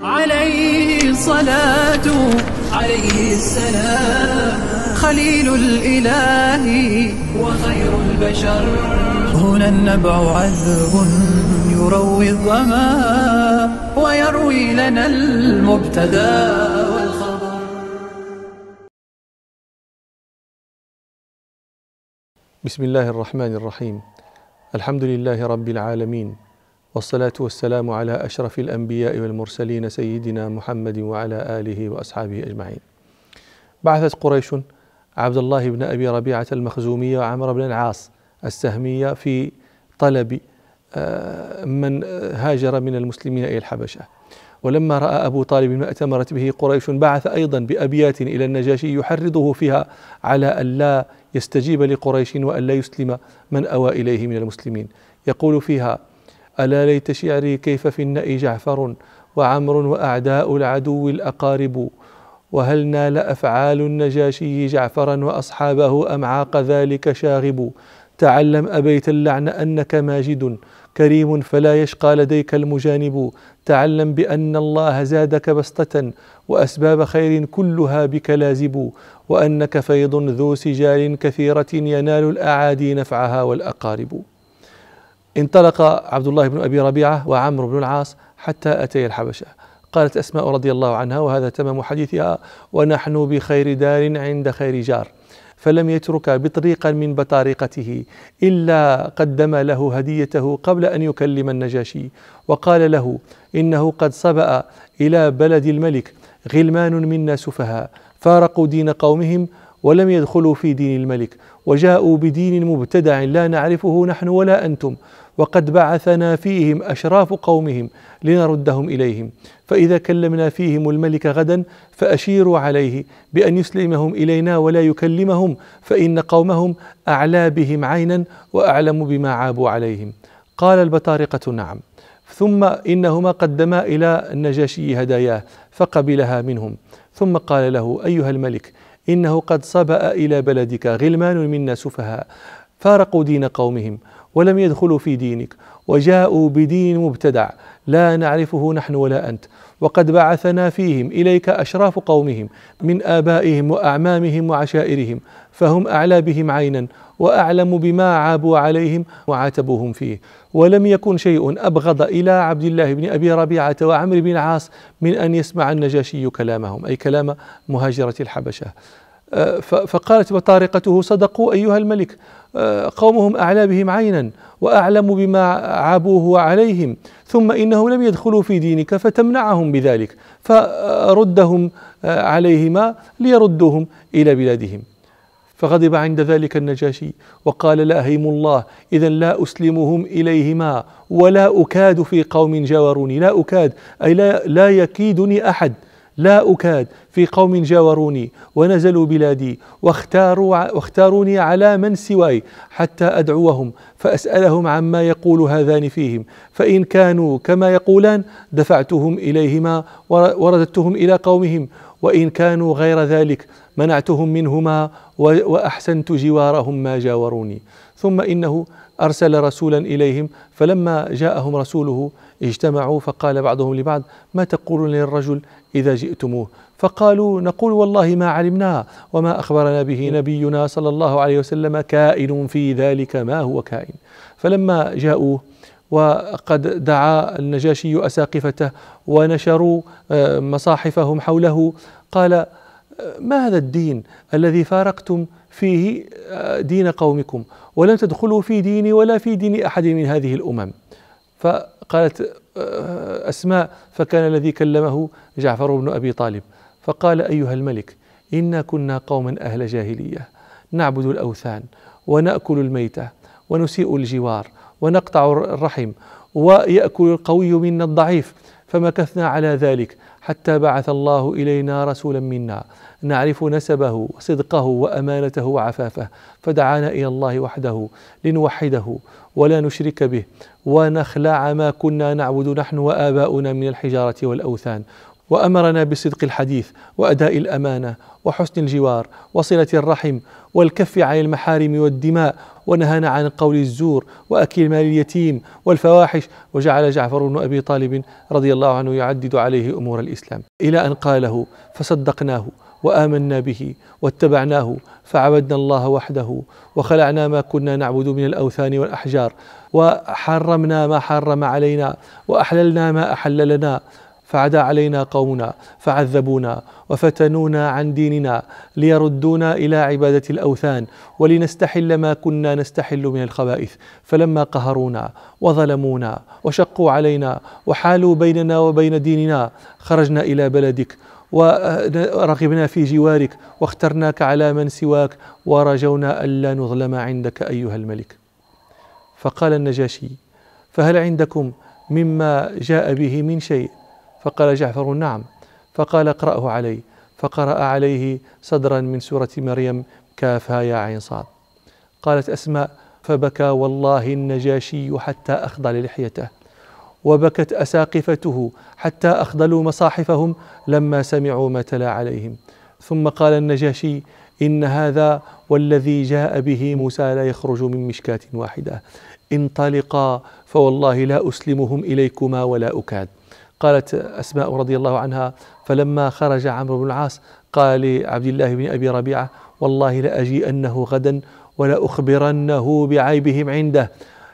عليه الصلاة عليه السلام. خليل الإله وخير البشر. هنا النبع عذب يروي الظما ويروي لنا المبتدأ والخبر. بسم الله الرحمن الرحيم. الحمد لله رب العالمين. والصلاة والسلام على أشرف الأنبياء والمرسلين سيدنا محمد وعلى آله وأصحابه أجمعين. بعثت قريش عبد الله بن أبي ربيعة المخزومية وعمر بن العاص السهمية في طلب آه، من هاجر من المسلمين إلى الحبشة. ولما رأى أبو طالب ما أتمرت به قريش بعث أيضا بأبيات إلى النجاشي يحرضه فيها على أن لا يستجيب لقريش وأن لا يسلم من أوى إليه من المسلمين. يقول فيها ألا ليت شعري كيف في النأ جعفر وعمر وأعداء العدو الأقارب؟ وهل نال أفعال النجاشي جعفرا وأصحابه أم عاق ذلك شاغب؟ تعلم أبيت اللعن أنك ماجد كريم فلا يشقى لديك المجانب. تعلم بأن الله زادك بسطة وأسباب خير كلها بك لازب. وأنك فيض ذو سجال كثيرة ينال الأعادي نفعها والأقارب. انطلق عبد الله بن أبي ربيعة وعمرو بن العاص حتى أتي الحبشة. قالت أسماء رضي الله عنها وهذا تمام حديثها ونحن بخير دار عند خير جار. فلم يترك بطريقا من بطارقته إلا قدم له هديته قبل أن يكلم النجاشي. وقال له إنه قد صبأ إلى بلد الملك غلمان منا سفهاء. فارقوا دين قومهم ولم يدخلوا في دين الملك. وجاءوا بدين مبتدع لا نعرفه نحن ولا أنتم. وقد بعثنا فيهم أشراف قومهم لنردهم إليهم. فإذا كلمنا فيهم الملك غدا فأشيروا عليه بأن يسلمهم إلينا ولا يكلمهم فإن قومهم أعلى بهم عينا وأعلم بما عابوا عليهم. قال البطارقة نعم. ثم إنهما قدما إلى النجاشي هداياه فقبلها منهم. ثم قال له أيها الملك إنه قد صبأ إلى بلدك غلمان منا سفهاء فارقوا دين قومهم. ولم يدخلوا في دينك وجاءوا بدين مبتدع لا نعرفه نحن ولا أنت. وقد بعثنا فيهم إليك أشراف قومهم من آبائهم وأعمامهم وعشائرهم فهم أعلى بهم عينا وأعلم بما عابوا عليهم وعاتبوهم فيه. ولم يكن شيء أبغض إلى عبد الله بن أبي ربيعة وعمرو بن العاص من أن يسمع النجاشي كلامهم أي كلام مهاجرة الحبشة. فقالت بطارقته صدقوا أيها الملك أه، قومهم أعلى بهم عينا وأعلم بما عابوه عليهم ثم انهم لم يدخلوا في دينك فتمنعهم بذلك فردهم أه، عليهما ليردوهم إلى بلادهم. فغضب عند ذلك النجاشي وقال لا هيم الله إذا لا أسلمهم إليهما ولا أكاد في قوم جاوروني لا أكاد أي لا, لا يكيدني أحد. لا أكاد. في قوم جاوروني ونزلوا بلادي واختاروا واختاروني على من سواي حتى أدعوهم فأسألهم عما يقول هذان فيهم. فإن كانوا كما يقولان دفعتهم إليهما ورددتهم إلى قومهم. وإن كانوا غير ذلك منعتهم منهما وأحسنت جوارهم ما جاوروني. ثم إنه أرسل رسولا إليهم فلما جاءهم رسوله اجتمعوا فقال بعضهم لبعض ما تقولون للرجل إذا جئتموه؟ فقالوا نقول والله ما علمنا وما أخبرنا به نبينا صلى الله عليه وسلم كائن في ذلك ما هو كائن. فلما جاءوه وقد دعا النجاشي أساقفته ونشروا آه، مصاحفهم حوله قال آه، ما هذا الدين الذي فارقتم فيه آه، دين قومكم؟ ولم تدخلوا في ديني ولا في دين أحد من هذه الأمم. فقالت أسماء فكان الذي كلمه جعفر بن أبي طالب. فقال أيها الملك إنا كنا قوما أهل جاهلية. نعبد الأوثان ونأكل الميتة ونسيء الجوار ونقطع الرحم ويأكل القوي منا الضعيف. فمكثنا على ذلك حتى بعث الله إلينا رسولا منا. نعرف نسبه وصدقه وأمانته وعفافه فدعانا إلى الله وحده لنوحده ولا نشرك به ونخلع ما كنا نعبد نحن وآباؤنا من الحجارة والأوثان. وأمرنا بصدق الحديث وأداء الأمانة وحسن الجوار وصلة الرحم والكف عن المحارم والدماء ونهانا عن قول الزور وأكل مال اليتيم والفواحش. وجعل جعفر بن أبي طالب رضي الله عنه يعدد عليه أمور الإسلام. إلى أن قاله فصدقناه وآمنا به واتبعناه فعبدنا الله وحده وخلعنا ما كنا نعبد من الأوثان والأحجار وحرمنا ما حرم علينا وأحللنا ما أحل لنا فعدا علينا قومنا فعذبونا وفتنونا عن ديننا ليردونا إلى عبادة الأوثان ولنستحل ما كنا نستحل من الخبائث فلما قهرونا وظلمونا وشقوا علينا وحالوا بيننا وبين ديننا خرجنا إلى بلدك ورغبنا في جوارك واخترناك على من سواك ورجونا ألا نظلم عندك أيها الملك. فقال النجاشي فهل عندكم مما جاء به من شيء؟ فقال جعفر نعم. فقال اقرأه علي فقرأ عليه صدرا من سورة مريم كافها يا عين صاد. قالت أسماء فبكى والله النجاشي حتى أخضل لحيته وبكت أساقفته حتى أخضلوا مصاحفهم لما سمعوا ما تلا عليهم. ثم قال النجاشي إن هذا والذي جاء به موسى لا يخرج من مشكاة واحدة. انطلقا فوالله لا أسلمهم إليكما ولا أكاد. قالت أسماء رضي الله عنها فلما خرج عمرو بن العاص قال لعبد الله بن أبي ربيعة والله لأجيئنه غدا ولأخبرنه بعيبهم عنده.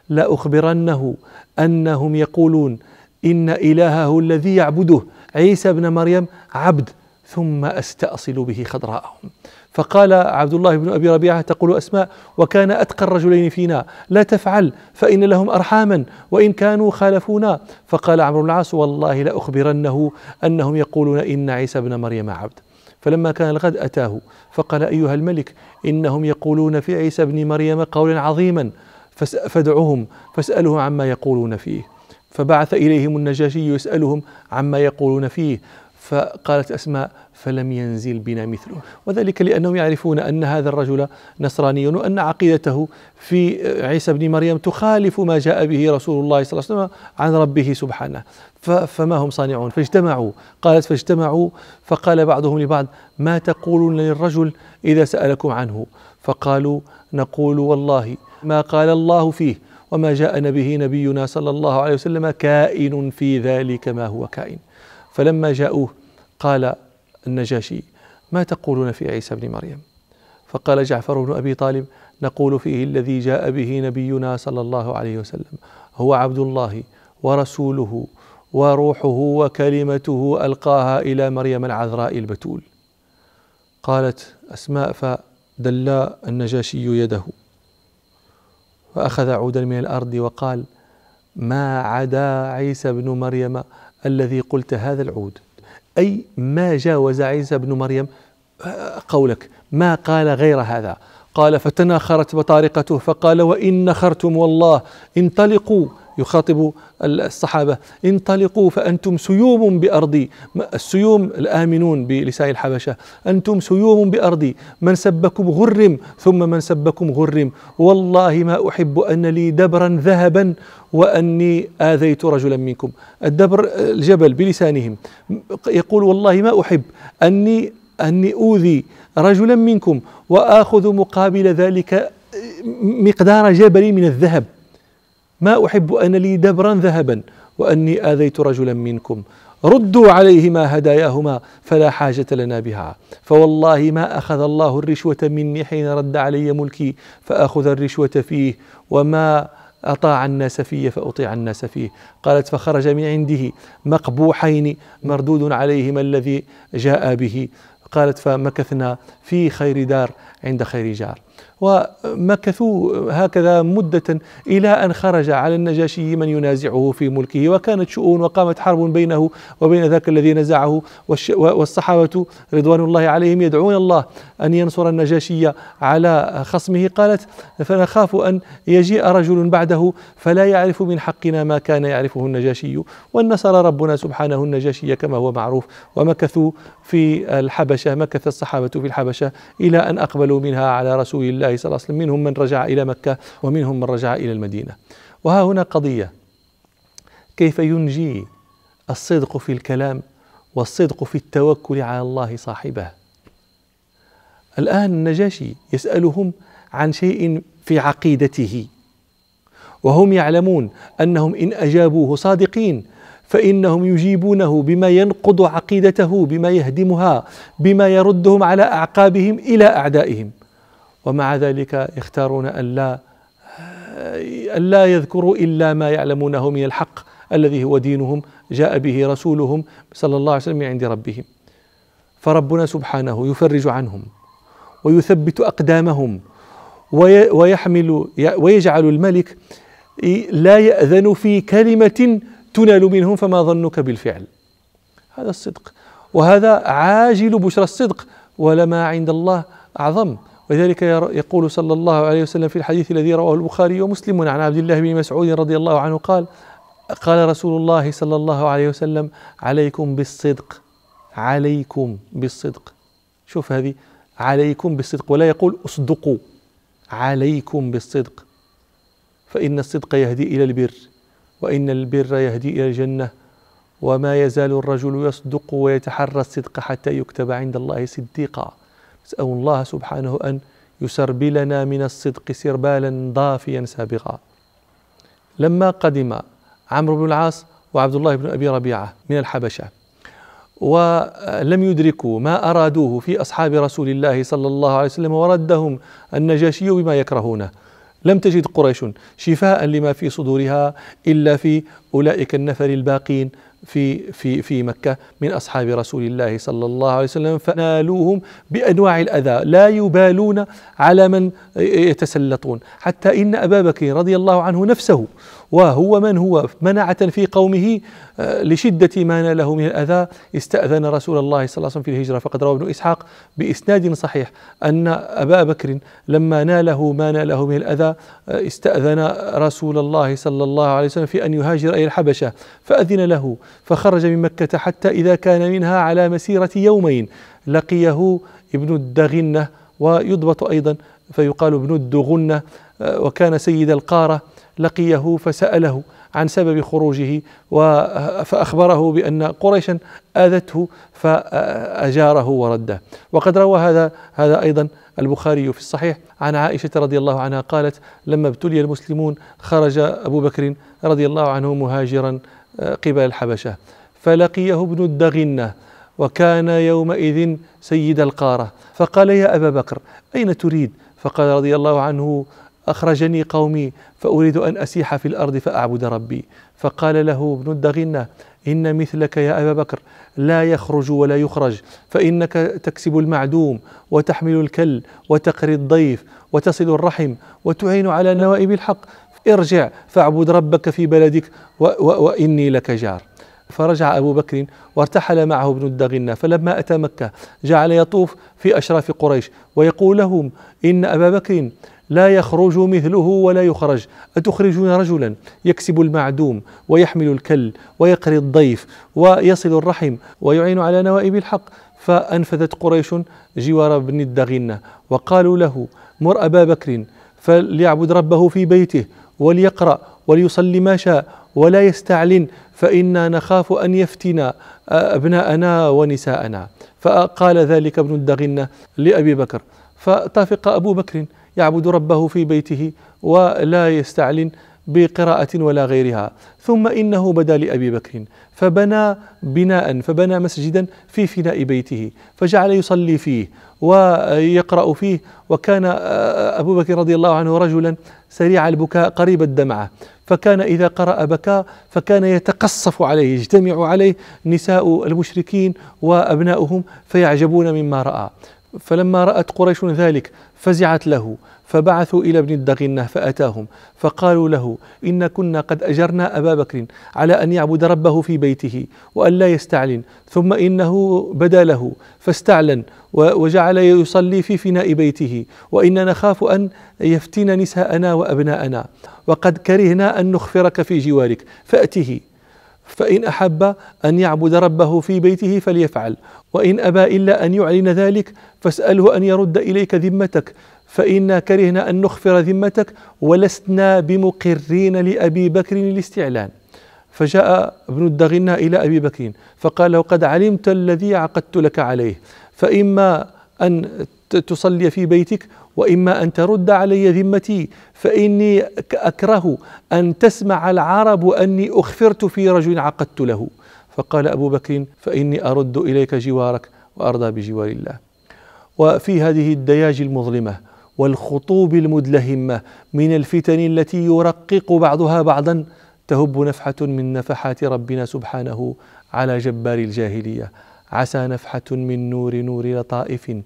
لأخبرنه أنهم يقولون إن إلهه الذي يعبده عيسى بن مريم عبد ثم أستأصل به خضراءهم. فقال عبد الله بن أبي ربيعة تقول أسماء وكان أتقى الرجلين فينا لا تفعل فإن لهم أرحاما وإن كانوا خالفونا. فقال عمرو بن العاص والله لأخبرنه أنهم يقولون إن عيسى ابن مريم عبد. فلما كان الغد أتاه فقال أيها الملك إنهم يقولون في عيسى ابن مريم قولا عظيما فادعهم فاسألهم عما يقولون فيه. فبعث إليهم النجاشي يسألهم عما يقولون فيه. فقالت أسماء فلم ينزل بنا مثله. وذلك لأنهم يعرفون أن هذا الرجل نصراني وأن عقيدته في عيسى بن مريم تخالف ما جاء به رسول الله صلى الله عليه وسلم عن ربه سبحانه. فما هم صانعون؟ فاجتمعوا. قالت فاجتمعوا. فقال بعضهم لبعض ما تقولون للرجل إذا سألكم عنه؟ فقالوا نقول والله ما قال الله فيه وما جاءنا به نبينا صلى الله عليه وسلم كائن في ذلك ما هو كائن. فلما جاءوه قال النجاشي ما تقولون في عيسى بن مريم؟ فقال جعفر بن أبي طالب نقول فيه الذي جاء به نبينا صلى الله عليه وسلم هو عبد الله ورسوله وروحه وكلمته ألقاها إلى مريم العذراء البتول. قالت أسماء فدلى النجاشي يده. فاخذ عودا من الأرض وقال ما عدا عيسى بن مريم الذي قلت هذا العود؟ أي ما جاوز عيسى بن مريم؟ قولك ما قال غير هذا؟ قال فتناخرت بطارقته. فقال وإن نخرتم والله انطلقوا. يخاطب الصحابة. انطلقوا فأنتم سيوم بأرضي. السيوم الآمنون بلسان الحبشة. أنتم سيوم بأرضي. من سبكم غرم ثم من سبكم غرم. والله ما أحب أن لي دبرا ذهبا وأني آذيت رجلا منكم. الدبر الجبل بلسانهم. يقول والله ما أحب أني أني أوذي رجلا منكم وآخذ مقابل ذلك مقدار جبل من الذهب. ما أحب أن لي دبرا ذهبا وأني آذيت رجلا منكم. ردوا عليهما هداياهما فلا حاجة لنا بها. فوالله ما أخذ الله الرشوة مني حين رد علي ملكي فأخذ الرشوة فيه وما أطاع الناس فيه فأطيع الناس فيه. قالت فخرج من عنده مقبوحين مردود عليهما الذي جاء به. قالت فمكثنا في خير دار عند خير جار. ومكثوا هكذا مدة إلى أن خرج على النجاشي من ينازعه في ملكه وكانت شؤون وقامت حرب بينه وبين ذاك الذي نزعه والصحابة رضوان الله عليهم يدعون الله أن ينصر النجاشي على خصمه. قالت فنخاف أن يجيء رجل بعده فلا يعرف من حقنا ما كان يعرفه النجاشي. والنصر ربنا سبحانه النجاشي كما هو معروف ومكثوا في الحبشة مكث الصحابة في الحبشة إلى أن أقبلوا منها على رسول الله صلى الله عليه وسلم منهم من رجع إلى مكة ومنهم من رجع إلى المدينة. وها هنا قضية. كيف ينجي الصدق في الكلام والصدق في التوكل على الله صاحبه؟ الآن النجاشي يسألهم عن شيء في عقيدته وهم يعلمون أنهم إن أجابوه صادقين فإنهم يجيبونه بما ينقض عقيدته بما يهدمها بما يردهم على أعقابهم إلى أعدائهم. ومع ذلك يختارون أن لا أن لا يذكروا إلا ما يعلمونه من الحق الذي هو دينهم جاء به رسولهم صلى الله عليه وسلم عند ربهم. فربنا سبحانه يفرج عنهم ويثبت أقدامهم ويحمل ويجعل الملك لا يأذن في كلمة تنال منهم فما ظنك بالفعل. هذا الصدق. وهذا عاجل بشرى الصدق. ولما عند الله أعظم. ولذلك يقول صلى الله عليه وسلم في الحديث الذي رواه البخاري ومسلم عن عبد الله بن مسعود رضي الله عنه قال قال رسول الله صلى الله عليه وسلم عليكم بالصدق عليكم بالصدق. شوف هذه عليكم بالصدق. ولا يقول اصدقوا عليكم بالصدق. فإن الصدق يهدي إلى البر وإن البر يهدي إلى الجنة. وما يزال الرجل يصدق ويتحرى الصدق حتى يكتب عند الله صديقا. نسأل الله سبحانه أن يسربلنا من الصدق سربالا ضافيا سابقا. لما قدم عمرو بن العاص وعبد الله بن أبي ربيعة من الحبشة ولم يدركوا ما أرادوه في أصحاب رسول الله صلى الله عليه وسلم وردهم النجاشي بما يكرهونه. لم تجد قريش شفاء لما في صدورها إلا في أولئك النفر الباقين في في في مكة من أصحاب رسول الله صلى الله عليه وسلم فنالوهم بأنواع الأذى. لا يبالون على من يتسلطون. حتى إن أبا بكر رضي الله عنه نفسه وهو من هو؟ منعة في قومه آه، لشدة ما ناله من الأذى. استأذن رسول الله صلى الله عليه وسلم في الهجرة فقد روى ابن إسحاق بإسناد صحيح أن أبا بكر لما ناله ما ناله من الأذى آه، استأذن رسول الله صلى الله عليه وسلم في أن يهاجر إلى الحبشة فأذن له فخرج من مكة حتى إذا كان منها على مسيرة يومين. لقيه ابن الدغنة ويضبط أيضا فيقال ابن الدغنة آه، وكان سيد القارة. لقيه فسأله عن سبب خروجه فأخبره بأن قريشا آذته فأجاره ورده. وقد روى هذا هذا أيضا البخاري في الصحيح عن عائشة رضي الله عنها قالت لما ابتلي المسلمون خرج أبو بكر رضي الله عنه مهاجرا آه، قبل الحبشة. فلقيه ابن الدغنة وكان يومئذ سيد القارة. فقال يا أبا بكر أين تريد؟ فقال رضي الله عنه أخرجني قومي فأريد أن أسيح في الأرض فأعبد ربي. فقال له ابن الدغنة إن مثلك يا أبا بكر لا يخرج ولا يخرج فإنك تكسب المعدوم وتحمل الكل وتقري الضيف وتصل الرحم وتعين على نوائب الحق. ارجع فاعبد ربك في بلدك وإني لك جار. فرجع أبو بكر وارتحل معه ابن الدغنة فلما أتى مكة جعل يطوف في أشراف قريش ويقول لهم إن أبا بكر لا يخرج مثله ولا يخرج. أتخرجون رجلا يكسب المعدوم ويحمل الكل ويقري الضيف ويصل الرحم ويعين على نوائب الحق. فأنفذت قريش جوار بن الدغنة وقالوا له مر أبا بكر فليعبد ربه في بيته وليقرأ وليصلي ما شاء ولا يستعلن فإنا نخاف أن يفتن أبناءنا ونساءنا. فقال ذلك ابن الدغنة لأبي بكر. فطافق أبو بكر يعبد ربه في بيته ولا يستعلن بقراءة ولا غيرها. ثم إنه بدا لأبي بكر فبنى بناء فبنى مسجدا في فناء بيته فجعل يصلي فيه ويقرأ فيه وكان أبو بكر رضي الله عنه رجلا سريع البكاء قريب الدمعة. فكان إذا قرأ بكى فكان يتقصف عليه يجتمع عليه نساء المشركين وأبناؤهم فيعجبون مما رأى. فلما رأت قريش ذلك فزعت له فبعثوا إلى ابن الدغنة فأتاهم فقالوا له إن كنا قد أجرنا أبا بكر على أن يعبد ربه في بيته وأن لا يستعلن ثم إنه بدا له فاستعلن وجعل يصلي في فناء بيته وإنا نخاف أن يفتن نساءنا وأبناءنا وقد كرهنا أن نخفرك في جوارك فأته. فإن أحب أن يعبد ربه في بيته فليفعل وإن أبى إلا أن يعلن ذلك فاسأله أن يرد إليك ذمتك فإنا كرهنا أن نخفر ذمتك ولسنا بمقرين لأبي بكر الاستعلان فجاء ابن الدغنة إلى أبي بكر فقال له قد علمت الذي عقدت لك عليه فإما أن تصلي في بيتك وإما أن ترد علي ذمتي فإني أكره أن تسمع العرب أني أخفرت في رجل عقدت له. فقال أبو بكر فإني أرد إليك جوارك وأرضى بجوار الله. وفي هذه الدياج المظلمة والخطوب المدلهمة من الفتن التي يرقق بعضها بعضا تهب نفحة من نفحات ربنا سبحانه على جبار الجاهلية. عسى نفحة من نور نور لطائف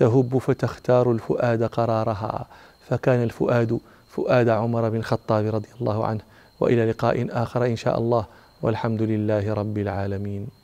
تهب فتختار الفؤاد قرارها. فكان الفؤاد فؤاد عمر بن الخطاب رضي الله عنه. وإلى لقاء آخر إن شاء الله. والحمد لله رب العالمين.